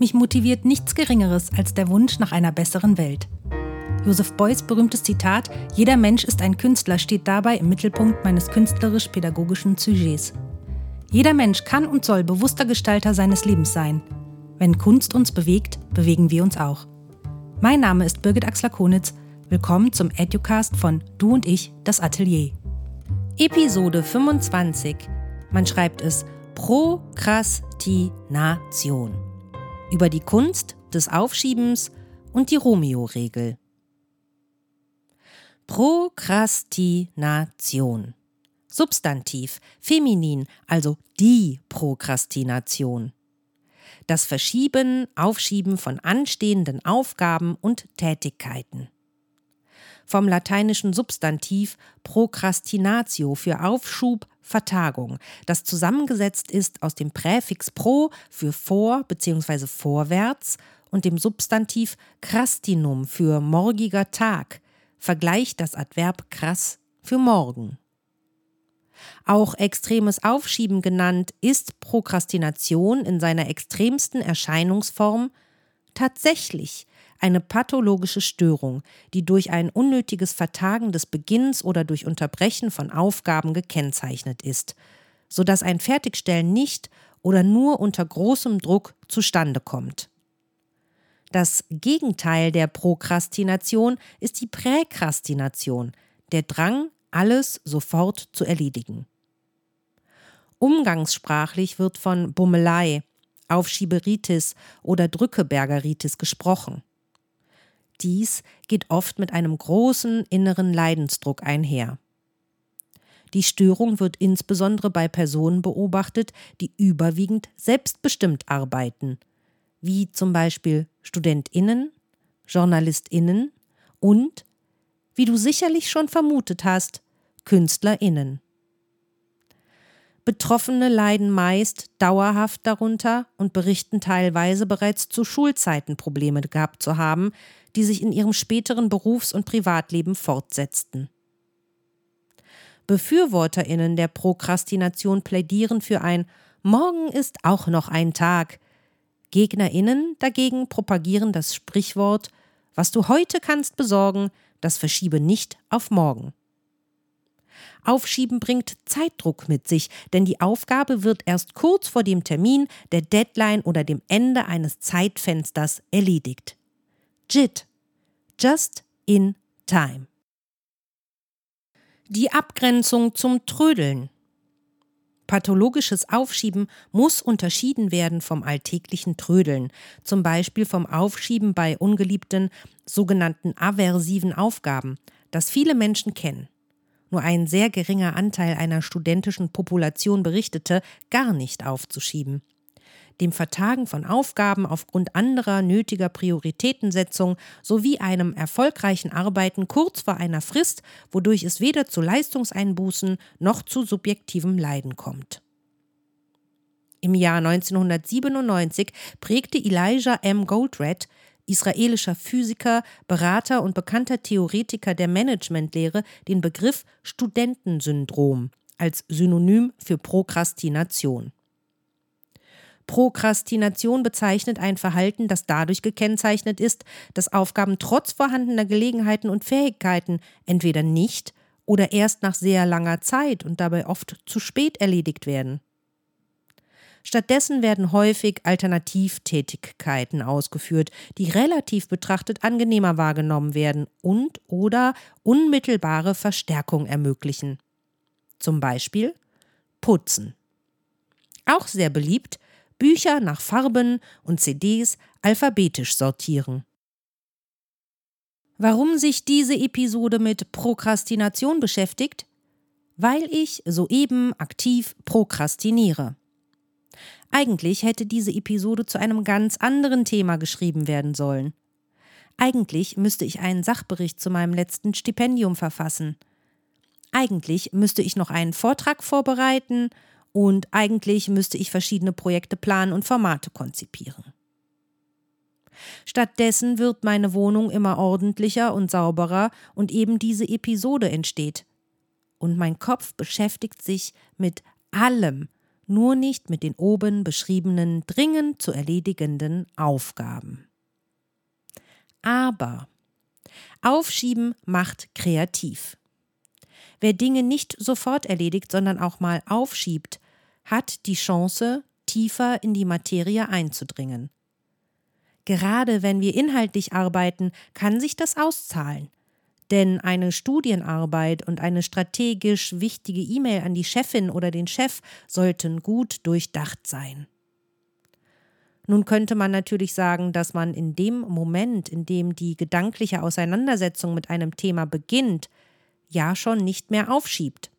Mich motiviert nichts Geringeres als der Wunsch nach einer besseren Welt. Joseph Beuys berühmtes Zitat Jeder Mensch ist ein Künstler steht dabei im Mittelpunkt meines künstlerisch-pädagogischen Sujets. Jeder Mensch kann und soll bewusster Gestalter seines Lebens sein. Wenn Kunst uns bewegt, bewegen wir uns auch. Mein Name ist Birgit Axler-Konitz. Willkommen zum Educast von Du und ich, das Atelier. Episode 25. Man schreibt es Prokrastination. Über die Kunst des Aufschiebens und die Romeo-Regel. Prokrastination. Substantiv, feminin, also die Prokrastination. Das Verschieben, Aufschieben von anstehenden Aufgaben und Tätigkeiten. Vom lateinischen Substantiv Prokrastinatio für Aufschub, Vertagung, das zusammengesetzt ist aus dem Präfix pro für vor bzw. vorwärts und dem Substantiv crastinum für morgiger Tag, vergleicht das Adverb krass für morgen. Auch extremes Aufschieben genannt ist Prokrastination in seiner extremsten Erscheinungsform tatsächlich eine pathologische Störung, die durch ein unnötiges Vertagen des Beginns oder durch Unterbrechen von Aufgaben gekennzeichnet ist, so dass ein Fertigstellen nicht oder nur unter großem Druck zustande kommt. Das Gegenteil der Prokrastination ist die Präkrastination, der Drang, alles sofort zu erledigen. Umgangssprachlich wird von Bummelei, Aufschieberitis oder Drückebergeritis gesprochen. Dies geht oft mit einem großen inneren Leidensdruck einher. Die Störung wird insbesondere bei Personen beobachtet, die überwiegend selbstbestimmt arbeiten, wie zum Beispiel Studentinnen, Journalistinnen und, wie du sicherlich schon vermutet hast, Künstlerinnen. Betroffene leiden meist dauerhaft darunter und berichten teilweise bereits zu Schulzeiten Probleme gehabt zu haben, die sich in ihrem späteren Berufs- und Privatleben fortsetzten. Befürworterinnen der Prokrastination plädieren für ein Morgen ist auch noch ein Tag, Gegnerinnen dagegen propagieren das Sprichwort Was du heute kannst besorgen, das verschiebe nicht auf morgen. Aufschieben bringt Zeitdruck mit sich, denn die Aufgabe wird erst kurz vor dem Termin, der Deadline oder dem Ende eines Zeitfensters erledigt. JIT Just in Time. Die Abgrenzung zum Trödeln Pathologisches Aufschieben muss unterschieden werden vom alltäglichen Trödeln, zum Beispiel vom Aufschieben bei ungeliebten, sogenannten aversiven Aufgaben, das viele Menschen kennen. Nur ein sehr geringer Anteil einer studentischen Population berichtete, gar nicht aufzuschieben dem Vertagen von Aufgaben aufgrund anderer nötiger Prioritätensetzung sowie einem erfolgreichen Arbeiten kurz vor einer Frist, wodurch es weder zu Leistungseinbußen noch zu subjektivem Leiden kommt. Im Jahr 1997 prägte Elijah M. Goldratt, israelischer Physiker, Berater und bekannter Theoretiker der Managementlehre, den Begriff Studentensyndrom als Synonym für Prokrastination. Prokrastination bezeichnet ein Verhalten, das dadurch gekennzeichnet ist, dass Aufgaben trotz vorhandener Gelegenheiten und Fähigkeiten entweder nicht oder erst nach sehr langer Zeit und dabei oft zu spät erledigt werden. Stattdessen werden häufig Alternativtätigkeiten ausgeführt, die relativ betrachtet angenehmer wahrgenommen werden und oder unmittelbare Verstärkung ermöglichen. Zum Beispiel Putzen. Auch sehr beliebt Bücher nach Farben und CDs alphabetisch sortieren. Warum sich diese Episode mit Prokrastination beschäftigt? Weil ich soeben aktiv prokrastiniere. Eigentlich hätte diese Episode zu einem ganz anderen Thema geschrieben werden sollen. Eigentlich müsste ich einen Sachbericht zu meinem letzten Stipendium verfassen. Eigentlich müsste ich noch einen Vortrag vorbereiten und eigentlich müsste ich verschiedene Projekte planen und Formate konzipieren. Stattdessen wird meine Wohnung immer ordentlicher und sauberer und eben diese Episode entsteht. Und mein Kopf beschäftigt sich mit allem, nur nicht mit den oben beschriebenen dringend zu erledigenden Aufgaben. Aber Aufschieben macht kreativ. Wer Dinge nicht sofort erledigt, sondern auch mal aufschiebt, hat die Chance, tiefer in die Materie einzudringen. Gerade wenn wir inhaltlich arbeiten, kann sich das auszahlen. Denn eine Studienarbeit und eine strategisch wichtige E-Mail an die Chefin oder den Chef sollten gut durchdacht sein. Nun könnte man natürlich sagen, dass man in dem Moment, in dem die gedankliche Auseinandersetzung mit einem Thema beginnt, ja schon nicht mehr aufschiebt.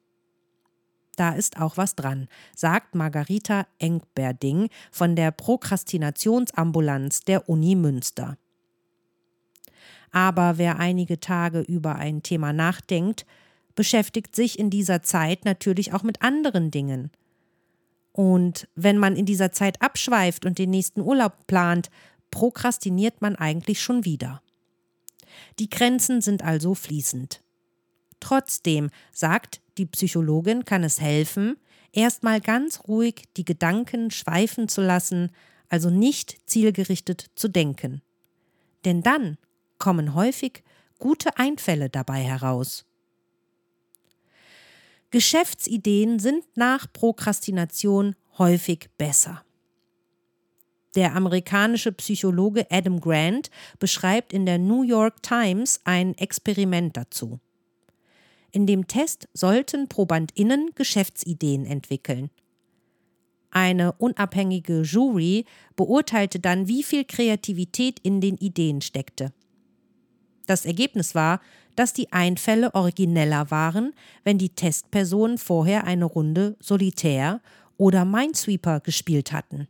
Da ist auch was dran, sagt Margarita Engberding von der Prokrastinationsambulanz der Uni Münster. Aber wer einige Tage über ein Thema nachdenkt, beschäftigt sich in dieser Zeit natürlich auch mit anderen Dingen. Und wenn man in dieser Zeit abschweift und den nächsten Urlaub plant, prokrastiniert man eigentlich schon wieder. Die Grenzen sind also fließend. Trotzdem, sagt die Psychologin, kann es helfen, erstmal ganz ruhig die Gedanken schweifen zu lassen, also nicht zielgerichtet zu denken. Denn dann kommen häufig gute Einfälle dabei heraus. Geschäftsideen sind nach Prokrastination häufig besser. Der amerikanische Psychologe Adam Grant beschreibt in der New York Times ein Experiment dazu. In dem Test sollten ProbandInnen Geschäftsideen entwickeln. Eine unabhängige Jury beurteilte dann, wie viel Kreativität in den Ideen steckte. Das Ergebnis war, dass die Einfälle origineller waren, wenn die Testpersonen vorher eine Runde Solitär oder Minesweeper gespielt hatten.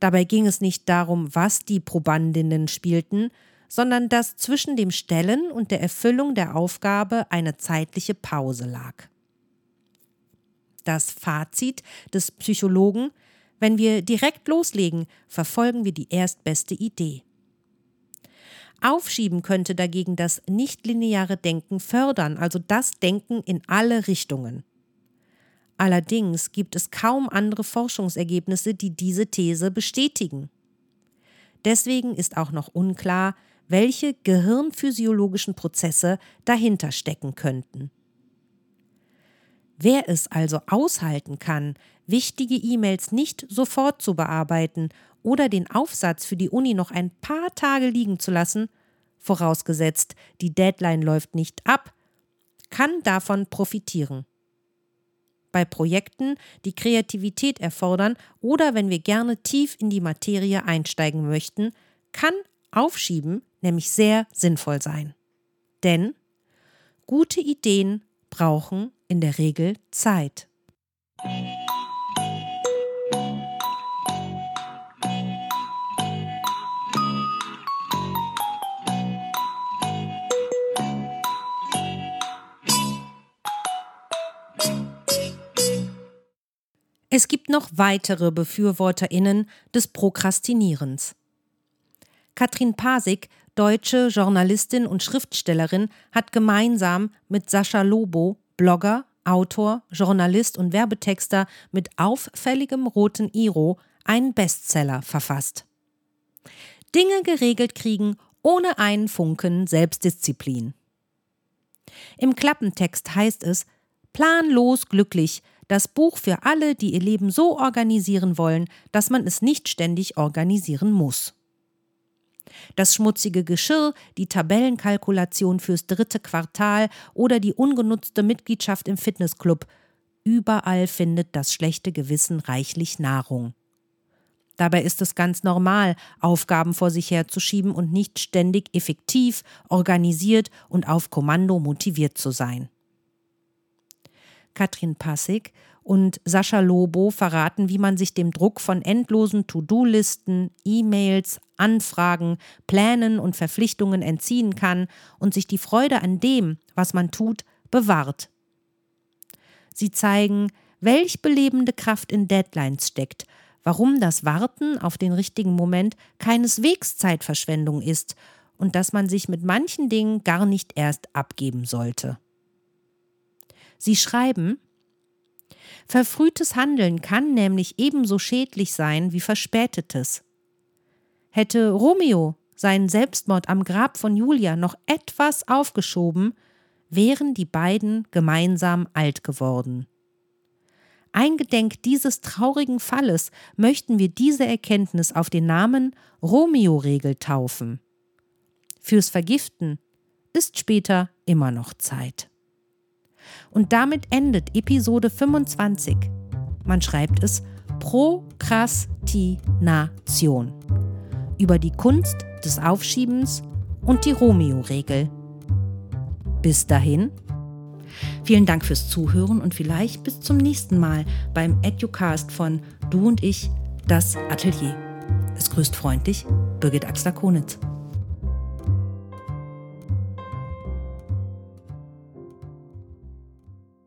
Dabei ging es nicht darum, was die Probandinnen spielten, sondern dass zwischen dem Stellen und der Erfüllung der Aufgabe eine zeitliche Pause lag. Das Fazit des Psychologen wenn wir direkt loslegen, verfolgen wir die erstbeste Idee. Aufschieben könnte dagegen das nichtlineare Denken fördern, also das Denken in alle Richtungen. Allerdings gibt es kaum andere Forschungsergebnisse, die diese These bestätigen. Deswegen ist auch noch unklar, welche gehirnphysiologischen Prozesse dahinter stecken könnten. Wer es also aushalten kann, wichtige E-Mails nicht sofort zu bearbeiten oder den Aufsatz für die Uni noch ein paar Tage liegen zu lassen, vorausgesetzt die Deadline läuft nicht ab, kann davon profitieren. Bei Projekten, die Kreativität erfordern oder wenn wir gerne tief in die Materie einsteigen möchten, kann Aufschieben nämlich sehr sinnvoll sein. Denn gute Ideen brauchen in der Regel Zeit. Es gibt noch weitere Befürworterinnen des Prokrastinierens. Katrin Pasik, deutsche Journalistin und Schriftstellerin, hat gemeinsam mit Sascha Lobo, Blogger, Autor, Journalist und Werbetexter mit auffälligem roten Iro einen Bestseller verfasst. Dinge geregelt kriegen ohne einen Funken Selbstdisziplin. Im Klappentext heißt es planlos glücklich, das Buch für alle, die ihr Leben so organisieren wollen, dass man es nicht ständig organisieren muss. Das schmutzige Geschirr, die Tabellenkalkulation fürs dritte Quartal oder die ungenutzte Mitgliedschaft im Fitnessclub. Überall findet das schlechte Gewissen reichlich Nahrung. Dabei ist es ganz normal, Aufgaben vor sich herzuschieben und nicht ständig effektiv, organisiert und auf Kommando motiviert zu sein. Katrin Passig und Sascha Lobo verraten, wie man sich dem Druck von endlosen To-Do-Listen, E-Mails, Anfragen, Plänen und Verpflichtungen entziehen kann und sich die Freude an dem, was man tut, bewahrt. Sie zeigen, welch belebende Kraft in Deadlines steckt, warum das Warten auf den richtigen Moment keineswegs Zeitverschwendung ist und dass man sich mit manchen Dingen gar nicht erst abgeben sollte. Sie schreiben, Verfrühtes Handeln kann nämlich ebenso schädlich sein wie verspätetes. Hätte Romeo seinen Selbstmord am Grab von Julia noch etwas aufgeschoben, wären die beiden gemeinsam alt geworden. Eingedenk dieses traurigen Falles möchten wir diese Erkenntnis auf den Namen Romeo-Regel taufen. Fürs Vergiften ist später immer noch Zeit. Und damit endet Episode 25. Man schreibt es Prokrastination. Über die Kunst des Aufschiebens und die Romeo-Regel. Bis dahin. Vielen Dank fürs Zuhören und vielleicht bis zum nächsten Mal beim Educast von Du und ich, das Atelier. Es grüßt freundlich Birgit Axler-Konitz.